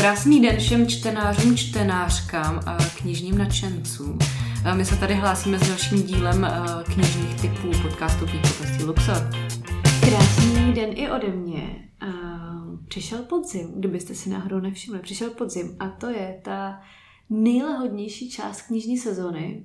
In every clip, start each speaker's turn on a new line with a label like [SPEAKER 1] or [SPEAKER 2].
[SPEAKER 1] Krásný den všem čtenářům, čtenářkám a knižním nadšencům. My se tady hlásíme s dalším dílem knižních typů podcastu Knihkupectví Luxor.
[SPEAKER 2] Krásný den i ode mě. Přišel podzim, kdybyste si náhodou nevšimli, přišel podzim a to je ta nejlahodnější část knižní sezóny,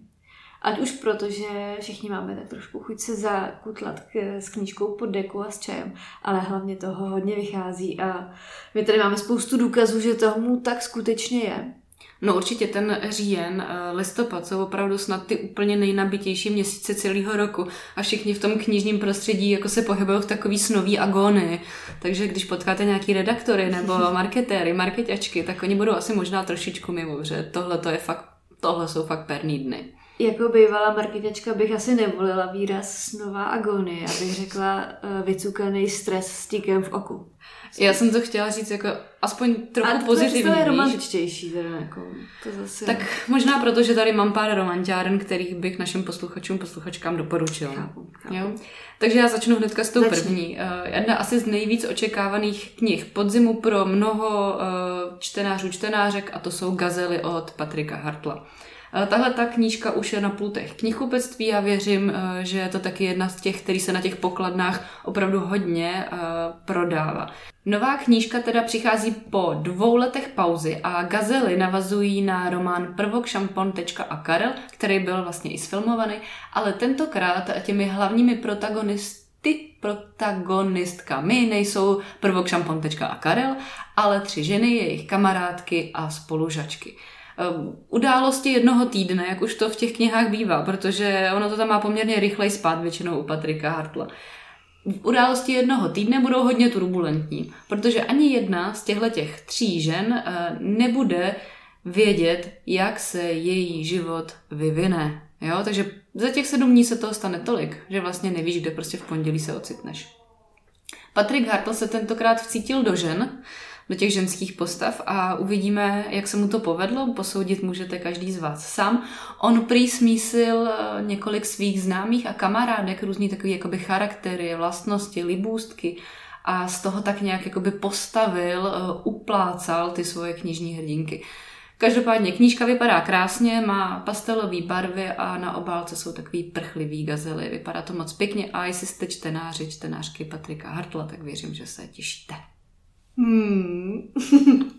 [SPEAKER 2] Ať už proto, že všichni máme tak trošku chuť se zakutlat s knížkou pod deku a s čajem, ale hlavně toho hodně vychází a my tady máme spoustu důkazů, že tomu tak skutečně je.
[SPEAKER 1] No určitě ten říjen, eh, listopad jsou opravdu snad ty úplně nejnabitější měsíce celého roku a všichni v tom knižním prostředí jako se pohybují v takový snový agony. Takže když potkáte nějaký redaktory nebo marketéry, marketačky, tak oni budou asi možná trošičku mimo, že tohle to je fakt, tohle jsou fakt perný dny.
[SPEAKER 2] Jako bývalá marketačka bych asi nevolila výraz nová agonie, abych řekla uh, vycukaný stres s tíkem v oku.
[SPEAKER 1] Já jsem to chtěla říct jako aspoň trochu pozitivní.
[SPEAKER 2] to je romantičtější. Teda jako, to zase...
[SPEAKER 1] Tak možná proto, že tady mám pár romantiáren, kterých bych našim posluchačům, posluchačkám doporučila.
[SPEAKER 2] Chápu, chápu.
[SPEAKER 1] Jo? Takže já začnu hnedka s tou Začni. první. Uh, jedna asi z nejvíc očekávaných knih podzimu pro mnoho uh, čtenářů, čtenářek a to jsou Gazely od Patrika Hartla. Tahle ta knížka už je na pultech knihkupectví a věřím, eh, že je to taky jedna z těch, který se na těch pokladnách opravdu hodně eh, prodává. Nová knížka teda přichází po dvou letech pauzy a gazely navazují na román Prvok a Karel, který byl vlastně i sfilmovaný, ale tentokrát těmi hlavními protagonisty ty protagonistkami nejsou prvok a Karel, ale tři ženy, jejich kamarádky a spolužačky. Ehm, události jednoho týdne, jak už to v těch knihách bývá, protože ono to tam má poměrně rychlej spát většinou u Patrika Hartla. Události jednoho týdne budou hodně turbulentní, protože ani jedna z těchto těch tří žen eh, nebude vědět, jak se její život vyvine. Jo? Takže za těch sedm dní se toho stane tolik, že vlastně nevíš, kde prostě v pondělí se ocitneš. Patrik Hartl se tentokrát vcítil do žen, do těch ženských postav a uvidíme, jak se mu to povedlo. Posoudit můžete každý z vás sám. On prý smísil eh, několik svých známých a kamarádek, různý takový jakoby charaktery, vlastnosti, libůstky a z toho tak nějak jakoby postavil, eh, uplácal ty svoje knižní hrdinky. Každopádně knížka vypadá krásně, má pastelové barvy a na obálce jsou takový prchlivý gazely. Vypadá to moc pěkně a jestli jste čtenáři, čtenářky Patrika Hartla, tak věřím, že se těšíte.
[SPEAKER 2] Hmm.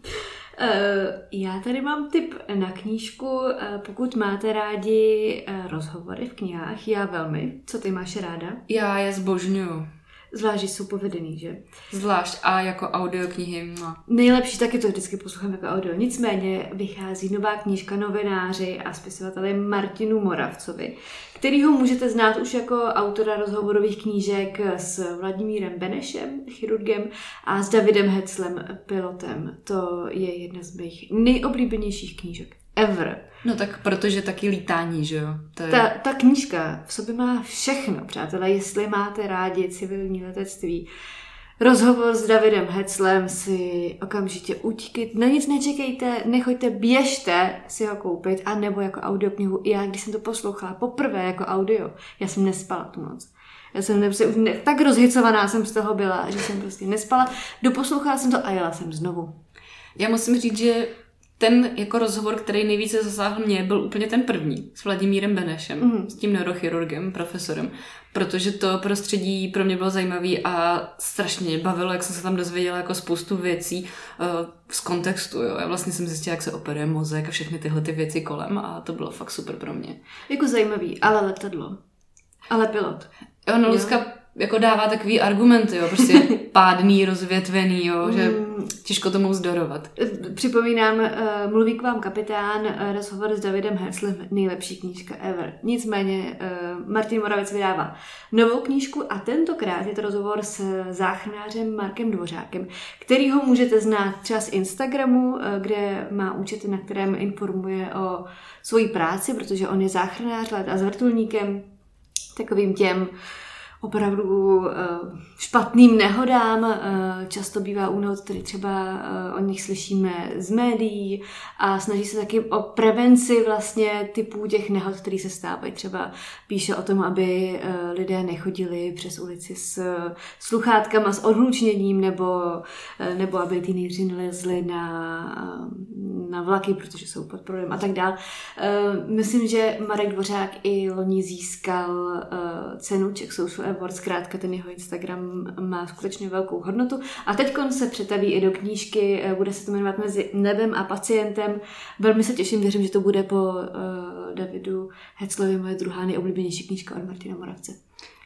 [SPEAKER 2] Eh, já tady mám tip na knížku. Eh, pokud máte rádi eh, rozhovory v knihách, já velmi. Co ty máš ráda?
[SPEAKER 1] Já je zbožňuju.
[SPEAKER 2] Zvlášť, že jsou povedený, že?
[SPEAKER 1] Zvlášť a jako audioknihy. No.
[SPEAKER 2] Nejlepší taky to vždycky poslouchám jako audio. Nicméně vychází nová knížka novináři a spisovateli Martinu Moravcovi, kterýho můžete znát už jako autora rozhovorových knížek s Vladimírem Benešem, chirurgem, a s Davidem Heclem, pilotem. To je jedna z mých nejoblíbenějších knížek ever.
[SPEAKER 1] No tak protože taky lítání, že jo?
[SPEAKER 2] To je... ta, ta knížka v sobě má všechno, přátelé, jestli máte rádi civilní letectví. Rozhovor s Davidem Heclem si okamžitě utíkit, na nic nečekejte, nechoďte, běžte si ho koupit, a nebo jako audioknihu. Já, když jsem to poslouchala poprvé jako audio, já jsem nespala tu noc. Já jsem ne, tak rozhicovaná jsem z toho byla, že jsem prostě nespala. Doposlouchala jsem to a jela jsem znovu.
[SPEAKER 1] Já musím říct, že ten jako rozhovor, který nejvíce zasáhl mě, byl úplně ten první s Vladimírem Benešem, mm. s tím neurochirurgem, profesorem, protože to prostředí pro mě bylo zajímavé a strašně mě bavilo, jak jsem se tam dozvěděla jako spoustu věcí uh, z kontextu. Jo. Já vlastně jsem zjistila, jak se operuje mozek a všechny tyhle ty věci kolem a to bylo fakt super pro mě.
[SPEAKER 2] Jako zajímavý, ale letadlo. Ale pilot.
[SPEAKER 1] Jo, Luzka jako dává takový argumenty, jo, prostě pádný, rozvětvený, jo, že mm. těžko tomu vzdorovat.
[SPEAKER 2] Připomínám, uh, mluví k vám kapitán, uh, rozhovor s Davidem Herslem, nejlepší knížka ever. Nicméně uh, Martin Moravec vydává novou knížku a tentokrát je to rozhovor s záchranářem Markem Dvořákem, který ho můžete znát třeba z Instagramu, uh, kde má účet, na kterém informuje o svojí práci, protože on je záchranář let a s vrtulníkem, takovým těm opravdu uh, špatným nehodám. Uh, často bývá únod, který třeba uh, o nich slyšíme z médií a snaží se taky o prevenci vlastně typů těch nehod, které se stávají. Třeba píše o tom, aby lidé nechodili přes ulici s sluchátkama, s odhlučněním, nebo, nebo aby teenageři nelezli na, na vlaky, protože jsou pod problém a tak dále. Uh, myslím, že Marek Dvořák i loni získal cenu Czech Social Award, zkrátka ten jeho Instagram má skutečně velkou hodnotu. A teď se přetaví i do knížky, eh, bude se to jmenovat Mezi nebem a pacientem. Velmi se těším, věřím, že to bude po uh, Davidu Heclovi moje druhá nejoblíbenější knížka od Martina Moravce.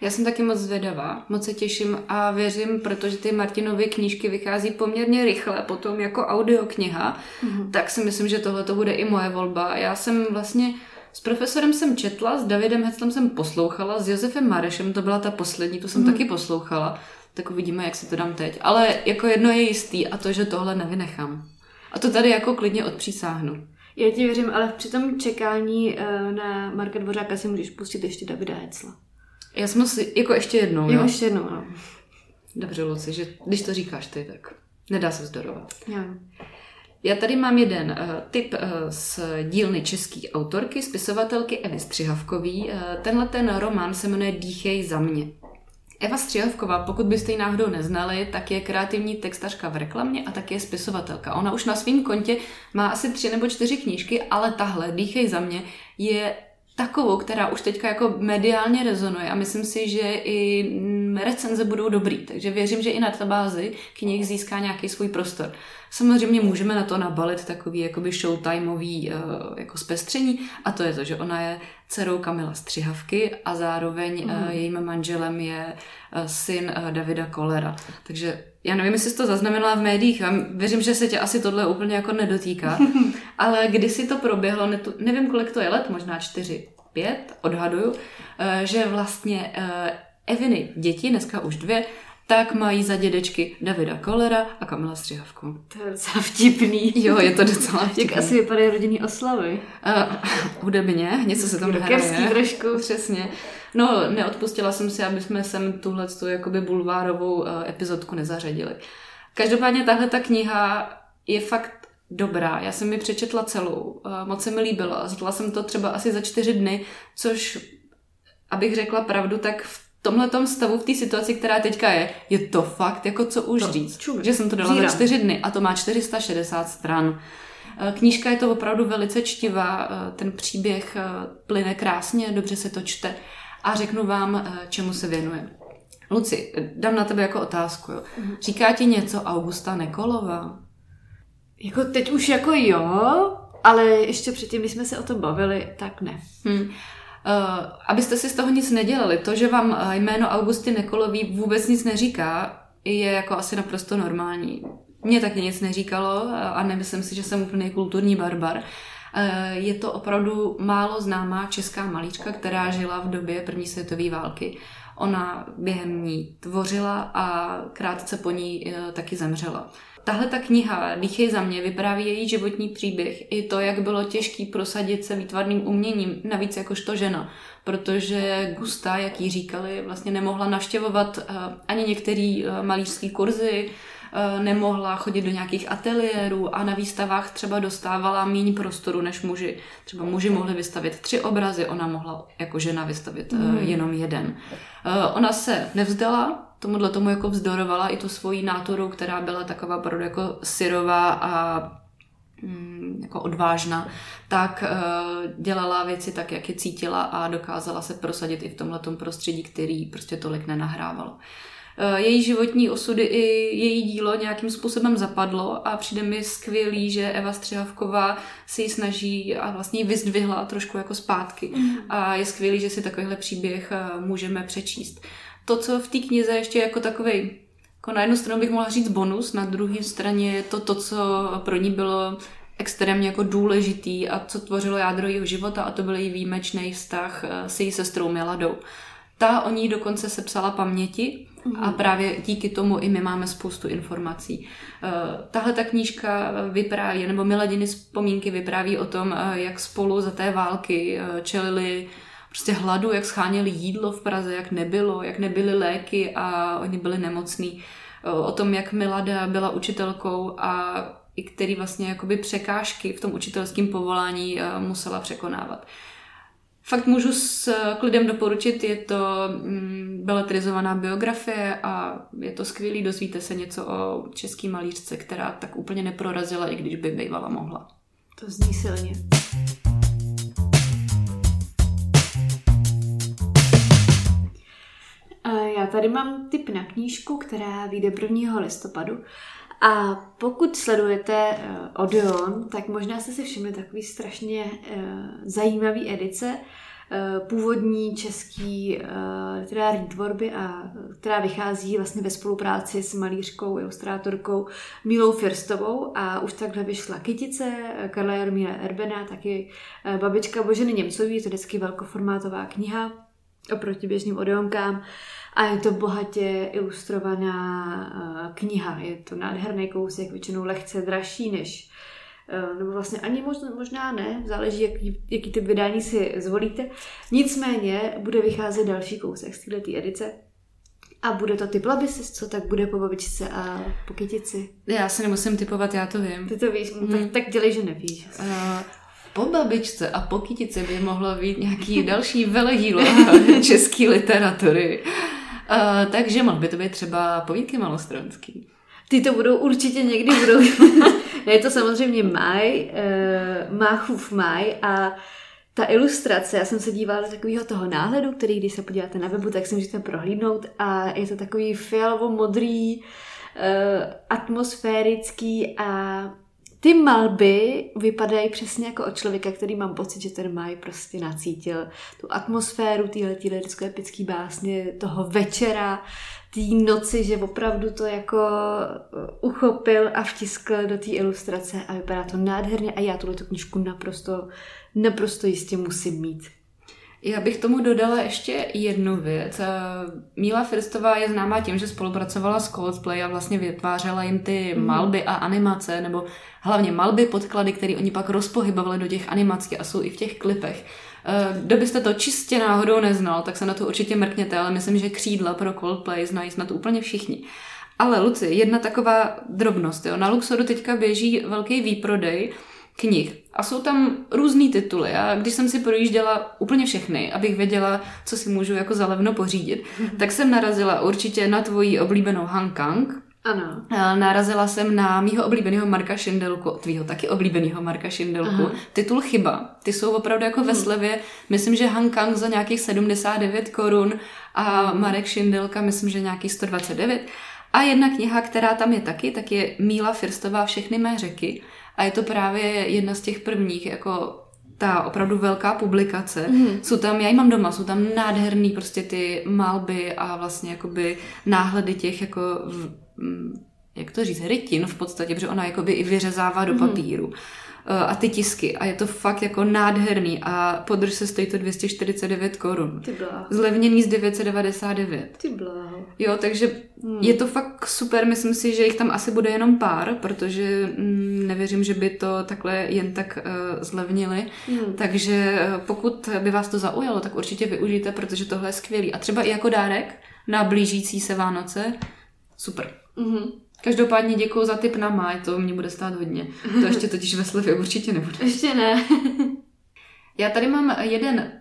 [SPEAKER 1] Já jsem taky moc zvědavá, moc se těším a věřím, protože ty Martinovy knížky vychází poměrně rychle, potom jako audiokniha, mm-hmm. tak si myslím, že tohle to bude i moje volba. Já jsem vlastně s profesorem jsem četla, s Davidem Heclem jsem poslouchala, s Josefem Marešem, to byla ta poslední, to jsem mm. taky poslouchala. Tak uvidíme, jak se to dám teď. Ale jako jedno je jistý a to, že tohle nevynechám. A to tady jako klidně odpřísáhnu.
[SPEAKER 2] Já ti věřím, ale při tom čekání uh, na Marka Dvořáka si můžeš pustit ještě Davida Hecla.
[SPEAKER 1] Já jsem si, jako ještě jednou,
[SPEAKER 2] jo? Jo, ještě jednou, no.
[SPEAKER 1] Dobře, Luci, že když to říkáš ty, tak nedá se zdorovat.
[SPEAKER 2] Jo.
[SPEAKER 1] Já tady mám jeden uh, tip uh, z dílny české autorky, spisovatelky Evy Střihavkový. Uh, tenhle ten román se jmenuje Dýchej za mě. Eva Střihavková, pokud byste ji náhodou neznali, tak je kreativní textařka v reklamě a také je spisovatelka. Ona už na svém kontě má asi tři nebo čtyři knížky, ale tahle, Dýchej za mě, je takovou, která už teďka jako mediálně rezonuje a myslím si, že i mm, recenze budou dobrý, takže věřím, že i na bázi knih získá nějaký svůj prostor. Samozřejmě můžeme na to nabalit takový jakoby showtimeový uh, jako zpestření a to je to, že ona je dcerou Kamila Střihavky a zároveň mm. jejím manželem je uh, syn Davida Kolera. Takže já nevím, jestli jsi to zaznamenala v médiích a věřím, že se tě asi tohle úplně jako nedotýká, ale kdysi to proběhlo, nevím, kolik to je let, možná čtyři, pět, odhaduju, že vlastně Eviny děti, dneska už dvě, tak mají za dědečky Davida Kolera a Kamila Střihavku.
[SPEAKER 2] To je docela vtipný.
[SPEAKER 1] Jo, je to docela vtipný.
[SPEAKER 2] Jak asi vypadají rodinný oslavy?
[SPEAKER 1] Uh, hudebně, něco se tam
[SPEAKER 2] hraje. trošku.
[SPEAKER 1] Přesně. No, neodpustila jsem si, aby jsme sem tuhle tu jakoby bulvárovou uh, epizodku nezařadili. Každopádně tahle ta kniha je fakt dobrá. Já jsem mi přečetla celou, uh, moc se mi líbila. Zjistila jsem to třeba asi za čtyři dny, což, abych řekla pravdu, tak v tomhle stavu, v té situaci, která teďka je, je to fakt jako co už to, říct. Čuj, že jsem to dala za čtyři dny a to má 460 stran. Eh, knížka je to opravdu velice čtivá, eh, ten příběh eh, plyne krásně, dobře se to čte a řeknu vám, čemu se věnuje. Luci, dám na tebe jako otázku. Jo. Mhm. Říká ti něco Augusta Nekolová?
[SPEAKER 2] Jako teď už jako jo, ale ještě předtím, když jsme se o tom bavili, tak ne. Hmm.
[SPEAKER 1] Uh, abyste si z toho nic nedělali. To, že vám eh, jméno Augusty Nekolový vůbec nic neříká, je jako asi naprosto normální. Mně taky nic neříkalo eh, a nemyslím si, že jsem úplný kulturní barbar. Je to opravdu málo známá česká malíčka, která žila v době první světové války. Ona během ní tvořila a krátce po ní taky zemřela. Tahle ta kniha Dýchej za mě vypráví její životní příběh i to, jak bylo těžký prosadit se výtvarným uměním, navíc jakožto žena, protože Gusta, jak jí říkali, vlastně nemohla navštěvovat uh, ani některé uh, malířské kurzy, uh, nemohla chodit do nějakých ateliérů a na výstavách třeba dostávala méně prostoru než muži. Třeba muži mohli vystavit tři obrazy, ona mohla jako žena vystavit mm. jenom jeden. Ona se nevzdala, tomuhle tomu jako vzdorovala i tu svojí nátoru, která byla taková opravdu jako syrová a mm, jako odvážná, tak uh, dělala věci tak, jak je cítila a dokázala se prosadit i v tomhle prostředí, který prostě tolik nenahrávalo. Uh, její životní osudy i její dílo nějakým způsobem zapadlo a přijde mi skvělý, že Eva Střihavková si ji snaží a vlastně ji vyzdvihla trošku jako zpátky. Mm. A je skvělý, že si takovýhle příběh uh, můžeme přečíst to, co v té knize ještě jako takový, jako na jednu stranu bych mohla říct bonus, na druhé straně je to to, co pro ní bylo extrémně jako důležitý a co tvořilo jádro jeho života a to byl její výjimečný vztah eh, s její sestrou Miladou. Ta o ní dokonce sepsala paměti a mhm. právě díky tomu i my máme spoustu informací. Eh, tahle ta knížka vypráví, nebo Miladiny vzpomínky vypráví o tom, eh, jak spolu za té války čelili prostě hladu, jak scháněli jídlo v Praze, jak nebylo, jak nebyly léky a oni byli nemocní. O tom, jak Milada byla učitelkou a i který vlastně jakoby překážky v tom učitelském povolání musela překonávat. Fakt můžu s klidem doporučit, je to mm, beletrizovaná biografie a je to skvělý, dozvíte se něco o český malířce, která tak úplně neprorazila, i když by bývala mohla.
[SPEAKER 2] To zní silně. Já tady mám tip na knížku, která vyjde 1. listopadu. A pokud sledujete uh, Odeon, tak možná jste si všimli takový strašně uh, zajímavý edice uh, původní český literární tvorby, a, která vychází vlastně ve spolupráci s malířkou, ilustrátorkou Milou Firstovou a už takhle vyšla Kytice, Karla Jaromíra Erbena, taky Babička Boženy Němcový, je to vždycky velkoformátová kniha oproti běžným Odeonkám. Uh, a je to bohatě ilustrovaná uh, kniha. Je to nádherný kousek, většinou lehce dražší než uh, nebo vlastně ani možná, možná ne, záleží, jaký, jaký typ vydání si zvolíte. Nicméně bude vycházet další kousek z této edice, a bude to typ co tak bude po babičce a po kytici.
[SPEAKER 1] Já se nemusím typovat, já to vím.
[SPEAKER 2] Ty to víš, mm. tak, tak dělej, že nevíš. Uh,
[SPEAKER 1] po babičce a po kytici by mohlo být nějaký další veledílo české literatury. Uh, takže mohl by to být třeba povídky malostranský.
[SPEAKER 2] Ty to budou určitě někdy budou. je to samozřejmě maj, uh, Máchův maj a ta ilustrace, já jsem se dívala do takového toho náhledu, který když se podíváte na webu, tak si můžete prohlídnout a je to takový fialovo-modrý, uh, atmosférický a ty malby vypadají přesně jako od člověka, který mám pocit, že ten maj prostě nacítil tu atmosféru téhle lidsko-epické básně, toho večera, té noci, že opravdu to jako uh, uchopil a vtiskl do té ilustrace a vypadá to nádherně a já tuhle knižku naprosto, naprosto jistě musím mít.
[SPEAKER 1] Já bych tomu dodala ještě jednu věc. Míla Firstová je známá tím, že spolupracovala s Coldplay a vlastně vytvářela jim ty mm. malby a animace, nebo hlavně malby, podklady, které oni pak rozpohybovali do těch animací a jsou i v těch klipech. Eh, kdo byste to čistě náhodou neznal, tak se na to určitě mrkněte, ale myslím, že křídla pro Coldplay znají snad úplně všichni. Ale Luci, jedna taková drobnost. Jo. Na Luxoru teďka běží velký výprodej knih a jsou tam různý tituly a když jsem si projížděla úplně všechny, abych věděla, co si můžu jako zalevno pořídit, mm-hmm. tak jsem narazila určitě na tvoji oblíbenou Han Kang,
[SPEAKER 2] ano.
[SPEAKER 1] Narazila jsem na mýho oblíbeného Marka Šindelku, tvýho taky oblíbeného Marka Šindelku, Aha. titul Chyba. Ty jsou opravdu jako ve hmm. slevě, myslím, že Han Kang za nějakých 79 korun a hmm. Marek Šindelka myslím, že nějakých 129. A jedna kniha, která tam je taky, tak je Míla Firstová Všechny mé řeky. A je to právě jedna z těch prvních, jako ta opravdu velká publikace. Mm. Jsou tam, já ji mám doma, jsou tam nádherný prostě ty malby a vlastně jakoby náhledy těch jako v, mm, jak to říct, rytin v podstatě, protože ona jakoby i vyřezává do mm. papíru. Eh, a ty tisky. A je to fakt jako nádherný. A podrž se stojí to 249 korun.
[SPEAKER 2] Ty
[SPEAKER 1] Zlevněný z 999.
[SPEAKER 2] Ty bláho.
[SPEAKER 1] Jo, takže hmm. je to fakt super. Myslím si, že jich tam asi bude jenom pár, protože mm, nevěřím, že by to takhle jen tak uh, zlevnili. Hmm. Takže uh, pokud by vás to zaujalo, tak určitě využijte, protože tohle je skvělý. A třeba i jako dárek na blížící se Vánoce. Super.
[SPEAKER 2] Mm-hmm.
[SPEAKER 1] Každopádně děkuji za tip na máj, to mě bude stát hodně. To ještě totiž ve slevě určitě nebude.
[SPEAKER 2] Ještě ne.
[SPEAKER 1] Já tady mám jeden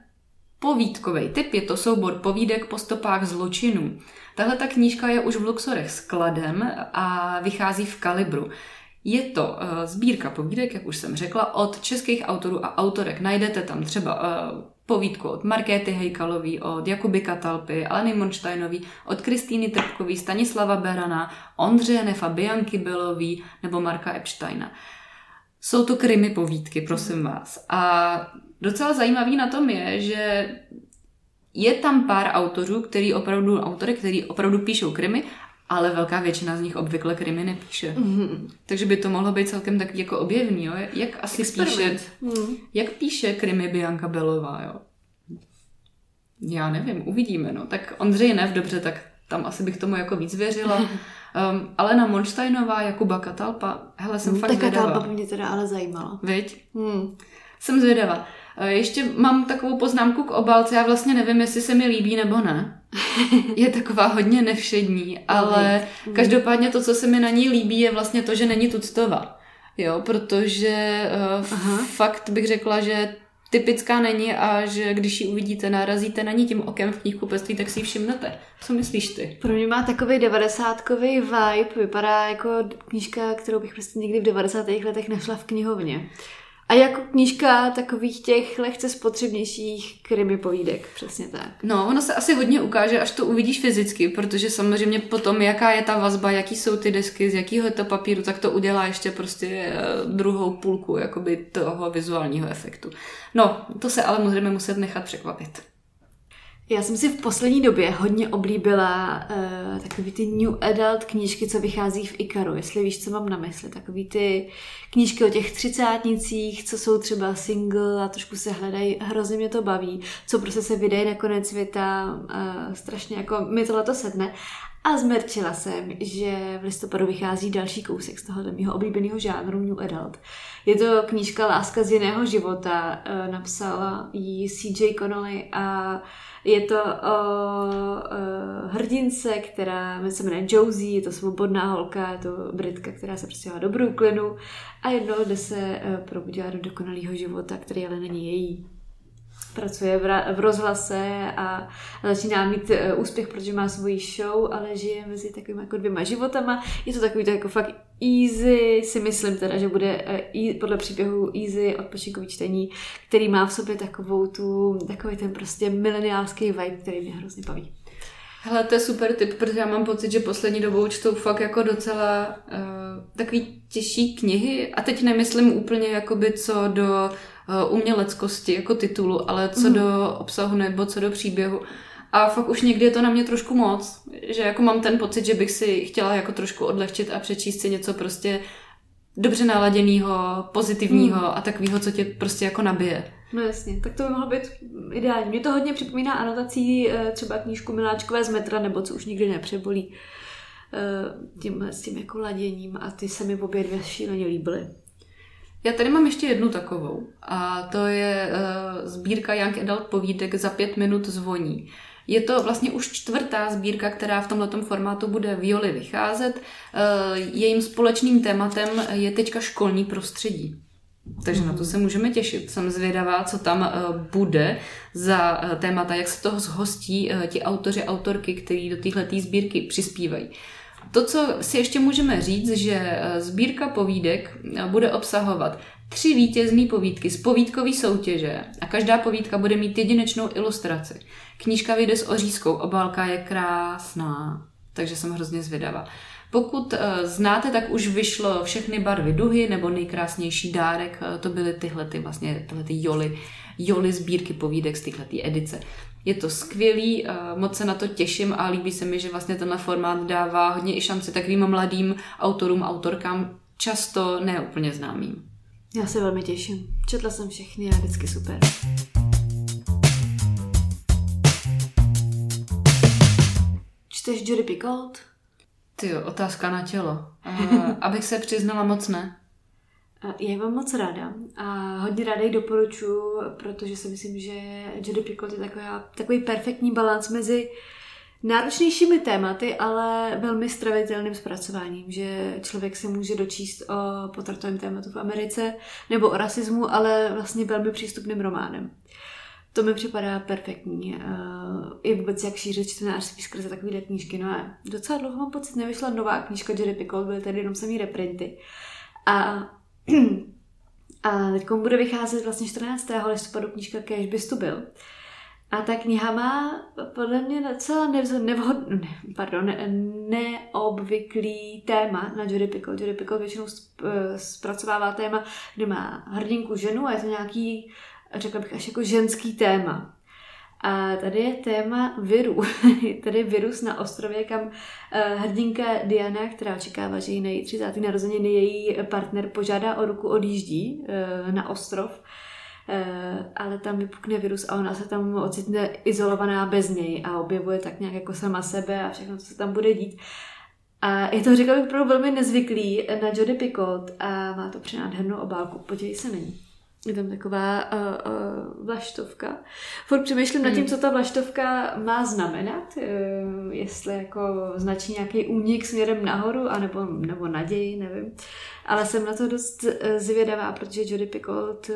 [SPEAKER 1] povídkový tip, je to soubor povídek po stopách zločinů. Tahle ta knížka je už v Luxorech skladem a vychází v kalibru. Je to uh, sbírka povídek, jak už jsem řekla, od českých autorů a autorek. Najdete tam třeba uh, povídku od Markéty Hejkalový, od Jakuby Katalpy, Aleny Monštajnový, od Kristýny Trpkový, Stanislava Berana, Ondřeje Nefa, Bianky Belový nebo Marka Epsteina. Jsou to krymy povídky, prosím vás. A docela zajímavý na tom je, že je tam pár autorů, který opravdu, autory, který opravdu píšou krymy, ale velká většina z nich obvykle krymy nepíše. Mm-hmm. Takže by to mohlo být celkem tak jako objevný, jo? Jak asi Experiment. píše, mm. jak píše krymy Bianka Belová, jo? Já nevím, uvidíme, no. Tak Ondřej Nev, dobře, tak tam asi bych tomu jako víc věřila. Um, Alena Monštajnová, Jakuba Katalpa, hele, jsem hmm, fakt
[SPEAKER 2] Ta Katalpa by mě teda ale zajímala.
[SPEAKER 1] Viď?
[SPEAKER 2] Hmm.
[SPEAKER 1] Jsem zvědavá. Eh, ještě mám takovou poznámku k obálce, já vlastně nevím, jestli se mi líbí nebo ne. Je taková hodně nevšední, ale každopádně to, co se mi na ní líbí, je vlastně to, že není tuctová. Jo, protože uh, fakt bych řekla, že typická není a že když ji uvidíte, narazíte na ní tím okem v knihkupectví, tak si ji všimnete. Co myslíš ty?
[SPEAKER 2] Pro mě má takový devadesátkový vibe, vypadá jako knížka, kterou bych prostě někdy v 90. letech našla v knihovně. A jako knížka takových těch lehce spotřebnějších krimi povídek, přesně tak.
[SPEAKER 1] No, ono se asi hodně ukáže, až to uvidíš fyzicky, protože samozřejmě potom, jaká je ta vazba, jaký jsou ty desky, z jakého je to papíru, tak to udělá ještě prostě eh, druhou půlku jakoby toho vizuálního efektu. No, to se ale můžeme muset nechat překvapit.
[SPEAKER 2] Já jsem si v poslední době hodně oblíbila uh, takový ty new adult knížky, co vychází v Ikaru, jestli víš, co mám na mysli. Takový ty knížky o těch třicátnicích, co jsou třeba single a trošku se hledají, hrozně mě to baví, co prostě se vydají na konec světa, uh, strašně jako mi to sedne. A zmerčila jsem, že v listopadu vychází další kousek z tohoto mého oblíbeného žánru New Adult. Je to knížka Láska z jiného života, uh, napsala ji CJ Connolly a je to o uh, hrdince, která se jmenuje Josie, je to svobodná holka, je to Britka, která se přestěhovala do Brooklynu a jednou jde se uh, probudila do dokonalého života, který ale není její pracuje v, v rozhlase a začíná mít uh, úspěch, protože má svoji show, ale žije mezi takovými jako dvěma životama. Je to takový to jako fakt easy, si myslím teda, že bude uh, podle příběhu easy odpočinkový čtení, který má v sobě takovou tu, takový ten prostě mileniálský vibe, který mě hrozně baví.
[SPEAKER 1] Hele, to je super tip, protože já mám pocit, že poslední dobou čtou fakt jako docela uh, takový těžší knihy a teď nemyslím úplně jakoby co do uh, uměleckosti jako titulu, ale co mm. do obsahu nebo co do příběhu. A fakt už někdy je to na mě trošku moc, že jako mám ten pocit, že bych si chtěla jako trošku odlehčit a přečíst si něco prostě dobře naladěného, pozitivního mm. a takového, co tě prostě jako nabije.
[SPEAKER 2] No jasně, tak to by mohlo být ideální. Mě to hodně připomíná anotací eh, třeba knížku Miláčkové z metra, nebo co už nikdy nepřebolí eh, tím, s tím jako laděním a ty se mi obě dvě šíleně líbily.
[SPEAKER 1] Já tady mám ještě jednu takovou a to je uh, sbírka Young Adult povídek za pět minut zvoní. Je to vlastně už čtvrtá sbírka, která v tomto formátu bude v Joli vycházet. Uh, jejím společným tématem je teďka školní prostředí. Takže na to se můžeme těšit. Jsem zvědavá, co tam uh, bude za uh, témata, jak se toho zhostí uh, ti autoři, autorky, kteří do téhle sbírky přispívají. To, co si ještě můžeme říct, že eh, sbírka povídek eh, bude obsahovat tři vítězné povídky z povídkové soutěže a každá povídka bude mít jedinečnou ilustraci. Knížka vyjde s ořízkou, obálka je krásná, takže jsem hrozně zvědavá. Pokud uh, znáte, tak už vyšlo všechny barvy duhy nebo nejkrásnější dárek, uh, to byly tyhle ty vlastně tyhle ty joli, joli sbírky povídek z tyhle edice. Je to skvělý, moc se na to těším a líbí se mi, že vlastně tenhle formát dává hodně i šanci takovým mladým autorům, autorkám, často neúplně známým.
[SPEAKER 2] Já se velmi těším. Četla jsem všechny a vždycky super. Čteš Judy Picoult?
[SPEAKER 1] Ty otázka na tělo. Uh, abych se přiznala moc ne.
[SPEAKER 2] Já ji mám moc ráda a hodně ráda ji doporučuji, protože si myslím, že Jodie Picoult je taková, takový perfektní balans mezi náročnějšími tématy, ale velmi stravitelným zpracováním, že člověk se může dočíst o potratovém tématu v Americe nebo o rasismu, ale vlastně velmi přístupným románem. To mi připadá perfektní. I vůbec jak šířit čtenářství skrze takové knížky. No a docela dlouho mám pocit, nevyšla nová knížka Jodie Picoult, byly tady jenom samý reprinty. A a teď bude vycházet vlastně 14. listopadu knížka Kéž bys tu byl. A ta kniha má podle mě docela nevhod, ne, pardon, ne, neobvyklý téma na Judy Pickle. Judy Pickle většinou zpracovává téma, kde má hrdinku ženu a je to nějaký, řekla bych, až jako ženský téma. A tady je téma viru. tady virus na ostrově, kam uh, hrdinka Diana, která očekává, že její 30. narozeniny její partner požádá o ruku, odjíždí uh, na ostrov. Uh, ale tam vypukne virus a ona se tam ocitne izolovaná bez něj a objevuje tak nějak jako sama sebe a všechno, co se tam bude dít. A je to, řekla bych, velmi nezvyklý na Jodie Picoult a má to přenádhernou obálku. Podívej se na ní. Je tam taková uh, uh, vlaštovka. Furt přemýšlím nad tím, hmm. co ta vlaštovka má znamenat. Uh, jestli jako značí nějaký únik směrem nahoru, anebo, nebo naději, nevím. Ale jsem na to dost zvědavá, protože Jodie Picoult uh,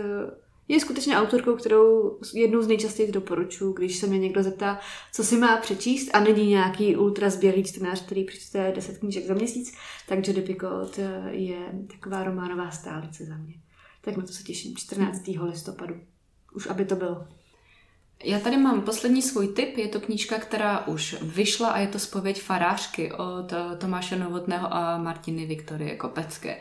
[SPEAKER 2] je skutečně autorkou, kterou jednou z nejčastěji doporučuji, když se mě někdo zeptá, co si má přečíst a není nějaký ultra zběhlý čtenář, který přečte 10 knížek za měsíc, tak Jodie Picoult je taková románová stálice za mě. Tak na to se těším. 14. listopadu. Už aby to bylo.
[SPEAKER 1] Já tady mám poslední svůj tip, je to knížka, která už vyšla a je to spověď farářky od eh, Tomáše Novotného a Martiny Viktorie Kopecké.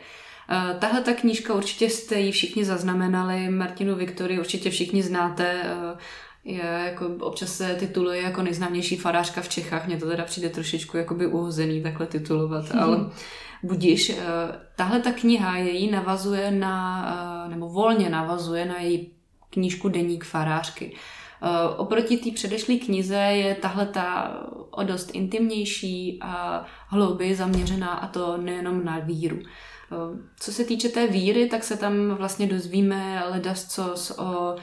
[SPEAKER 1] Eh, tahle ta knížka určitě jste ji všichni zaznamenali, Martinu Viktorii určitě všichni znáte, eh, je jako občas se tituluje jako nejznámější farářka v Čechách, mně to teda přijde trošičku jakoby uhozený takhle titulovat, ale Budíš, eh, tahle ta kniha její navazuje na, eh, nebo volně navazuje na její knížku Deník farářky. Eh, oproti té předešlé knize je tahle ta o dost intimnější a hlouběji zaměřená a to nejenom na víru. Co se týče té víry, tak se tam vlastně dozvíme ledascos o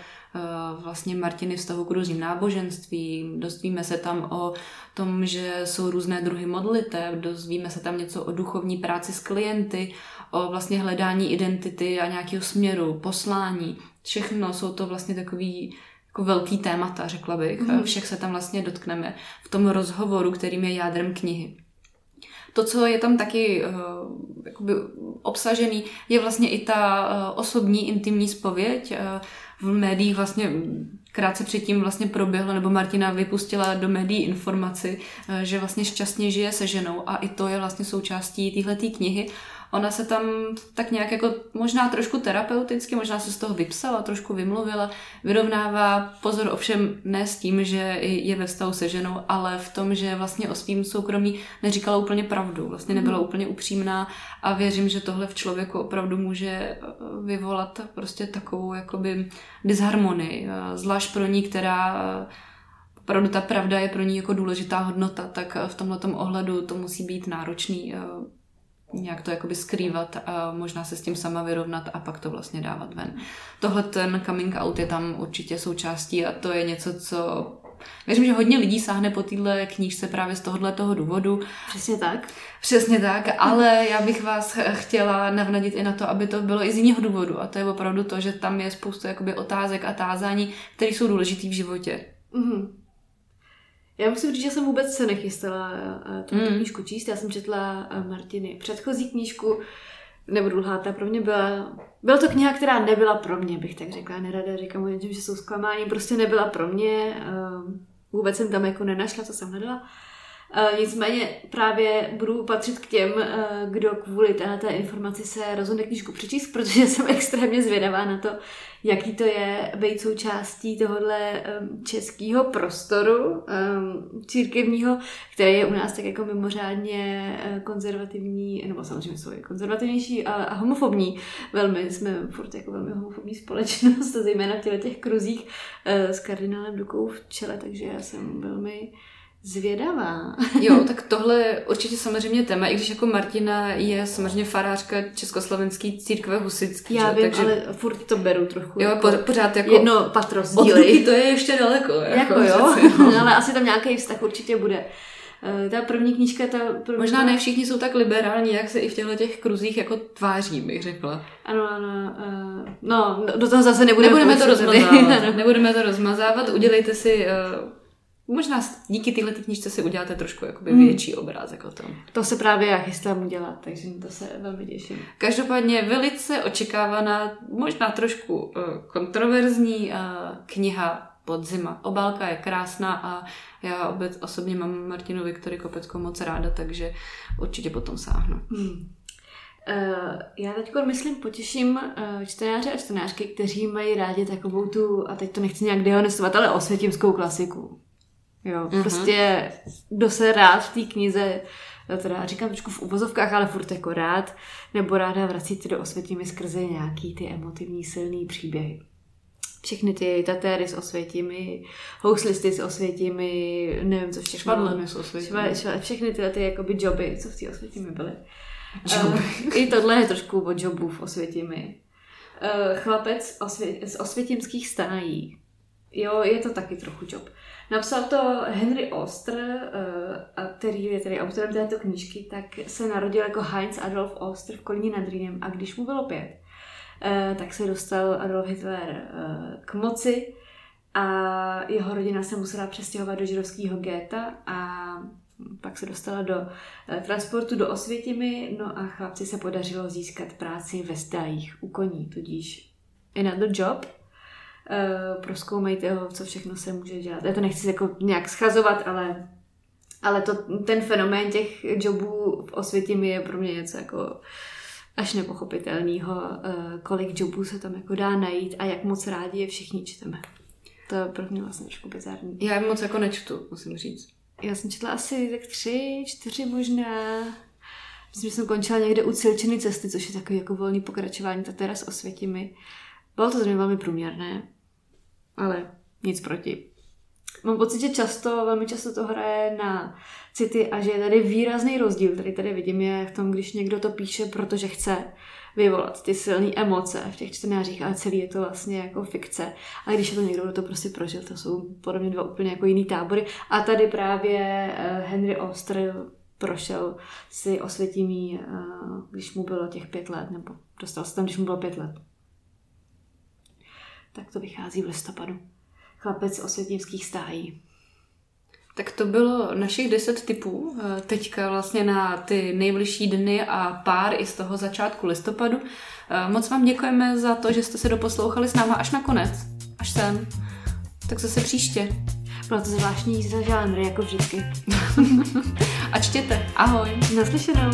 [SPEAKER 1] vlastně Martiny vztahu k různým náboženstvím, dozvíme se tam o tom, že jsou různé druhy modlitev, dozvíme se tam něco o duchovní práci s klienty, o vlastně hledání identity a nějakého směru, poslání. Všechno jsou to vlastně takový jako velký témata, řekla bych. Mm. Všech se tam vlastně dotkneme v tom rozhovoru, kterým je jádrem knihy. To, co je tam taky uh, obsažený, je vlastně i ta uh, osobní intimní spověď. Uh, v médiích vlastně krátce předtím vlastně proběhlo, nebo Martina vypustila do médií informaci, že vlastně šťastně žije se ženou a i to je vlastně součástí téhleté knihy Ona se tam tak nějak jako možná trošku terapeuticky, možná se z toho vypsala, trošku vymluvila, vyrovnává pozor ovšem ne s tím, že je ve vztahu se ženou, ale v tom, že vlastně o svým soukromí neříkala úplně pravdu, vlastně nebyla mm. úplně upřímná a věřím, že tohle v člověku opravdu může eh, vyvolat prostě takovou jakoby disharmonii, eh, zvlášť pro ní, která eh, opravdu ta pravda je pro ní jako důležitá hodnota, tak v tomhle ohledu to musí být náročný nějak to jakoby skrývat a možná se s tím sama vyrovnat a pak to vlastně dávat ven. Tohle ten coming out je tam určitě součástí a to je něco, co Věřím, že hodně lidí sáhne po téhle knížce právě z tohohle toho důvodu.
[SPEAKER 2] Přesně tak.
[SPEAKER 1] Přesně tak, ale já bych vás chtěla navnadit i na to, aby to bylo i z jiného důvodu. A to je opravdu to, že tam je spoustu jakoby otázek a tázání, které jsou důležité v životě. Mm-hmm.
[SPEAKER 2] Já musím říct, že jsem vůbec se nechystala eh, tu mm. knížku číst. Já jsem četla eh, Martiny předchozí knížku, nebudu lhát, ta pro mě byla... Byla to kniha, která nebyla pro mě, bych tak řekla. Nerada říkám o něčem, že jsou zklamání. Prostě nebyla pro mě. Vůbec jsem tam jako nenašla, co jsem hledala. Uh, nicméně právě budu patřit k těm, uh, kdo kvůli této informaci se rozhodne knížku přečíst, protože jsem extrémně zvědavá na to, jaký to je být součástí tohohle českého prostoru církevního, který je u nás tak jako mimořádně uh, konzervativní, nebo samozřejmě jsou konzervativnější a, homofobní. Velmi jsme furt jako velmi homofobní společnost, zejména v těch kruzích s kardinálem Dukou v čele, takže já jsem velmi Zvědavá.
[SPEAKER 1] jo, tak tohle je určitě samozřejmě téma, i když jako Martina je samozřejmě farářka Československý církve husický.
[SPEAKER 2] Já že? vím, Takže... ale furt to beru trochu.
[SPEAKER 1] Jo, jako pořád jako...
[SPEAKER 2] Jedno patro sdílej.
[SPEAKER 1] to je ještě daleko.
[SPEAKER 2] Jako, jako jo, no. ale asi tam nějaký vztah určitě bude. Eh, ta první knížka, ta první...
[SPEAKER 1] Možná ne všichni jsou tak liberální, jak se i v těchto těch kruzích jako tváří, bych řekla.
[SPEAKER 2] Ano, ano. Uh, no, do toho zase nebudeme,
[SPEAKER 1] nebudeme to rozmazávat. nebudeme to rozmazávat. Udělejte si uh, možná díky téhle knižce si uděláte trošku jakoby hmm. větší obrázek o tom.
[SPEAKER 2] To se právě já chystám udělat, takže to se velmi těším.
[SPEAKER 1] Každopádně velice očekávaná, možná trošku uh, kontroverzní uh, kniha Podzima. Obálka je krásná a já obec, osobně mám Martinu Viktory Kopeckou moc ráda, takže určitě potom sáhnu. Hmm.
[SPEAKER 2] Uh, já teď myslím potěším uh, čtenáře a čtenářky, kteří mají rádi takovou tu, a teď to nechci nějak dehonestovat, ale osvětímskou klasiku. Jo, mm-hmm. prostě kdo se rád v té knize, teda říkám trošku v uvozovkách, ale furt jako rád, nebo ráda vracíte do osvětimi skrze nějaký ty emotivní silný příběhy. Všechny ty tatéry s osvětimi, houslisty s osvětimi, nevím co všechno.
[SPEAKER 1] Švadleny s osvětimi.
[SPEAKER 2] všechny tyhle ty jakoby joby, co v té osvětimi byly. Um, I tohle je trošku o jobů v osvětimi. Uh, chlapec osvě- z osvětimských stájí. Jo, je to taky trochu job. Napsal to Henry Oster, uh, který je tedy autorem této knížky, tak se narodil jako Heinz Adolf Oster v Kolíně nad Rýnem. A když mu bylo pět, uh, tak se dostal Adolf Hitler uh, k moci a jeho rodina se musela přestěhovat do židovského géta a pak se dostala do transportu do Osvětimi, no a chlapci se podařilo získat práci ve stájích u koní, tudíž another job, uh, proskoumejte ho, co všechno se může dělat. Já to nechci jako nějak schazovat, ale, ale to, ten fenomén těch jobů v Osvětimi je pro mě něco jako až nepochopitelného, uh, kolik jobů se tam jako dá najít a jak moc rádi je všichni čteme. To je pro mě vlastně trošku bizarní.
[SPEAKER 1] Já je moc jako nečtu, musím říct.
[SPEAKER 2] Já jsem četla asi tak tři, čtyři možná. Myslím, že jsem končila někde u Cilčiny cesty, což je takový jako volný pokračování, ta teda s Osvětimi. Bylo to za mě velmi průměrné ale nic proti. Mám pocit, že často, velmi často to hraje na city a že je tady výrazný rozdíl, který tady vidím, je v tom, když někdo to píše, protože chce vyvolat ty silné emoce v těch čtenářích, ale celý je to vlastně jako fikce. A když je to někdo, kdo to prostě prožil, to jsou podle mě dva úplně jako jiný tábory. A tady právě eh, Henry Oster prošel si osvětímí, eh, když mu bylo těch pět let, nebo dostal se tam, když mu bylo pět let tak to vychází v listopadu. Chlapec osvětívských stájí.
[SPEAKER 1] Tak to bylo našich deset typů, eh, teďka vlastně na ty nejbližší dny a pár i z toho začátku listopadu. Eh, moc vám děkujeme za to, že jste se doposlouchali s náma až na konec, až sem. Tak zase příště.
[SPEAKER 2] Bylo to zvláštní jízda žánry, jako vždycky.
[SPEAKER 1] a čtěte. Ahoj.
[SPEAKER 2] Naslyšenou.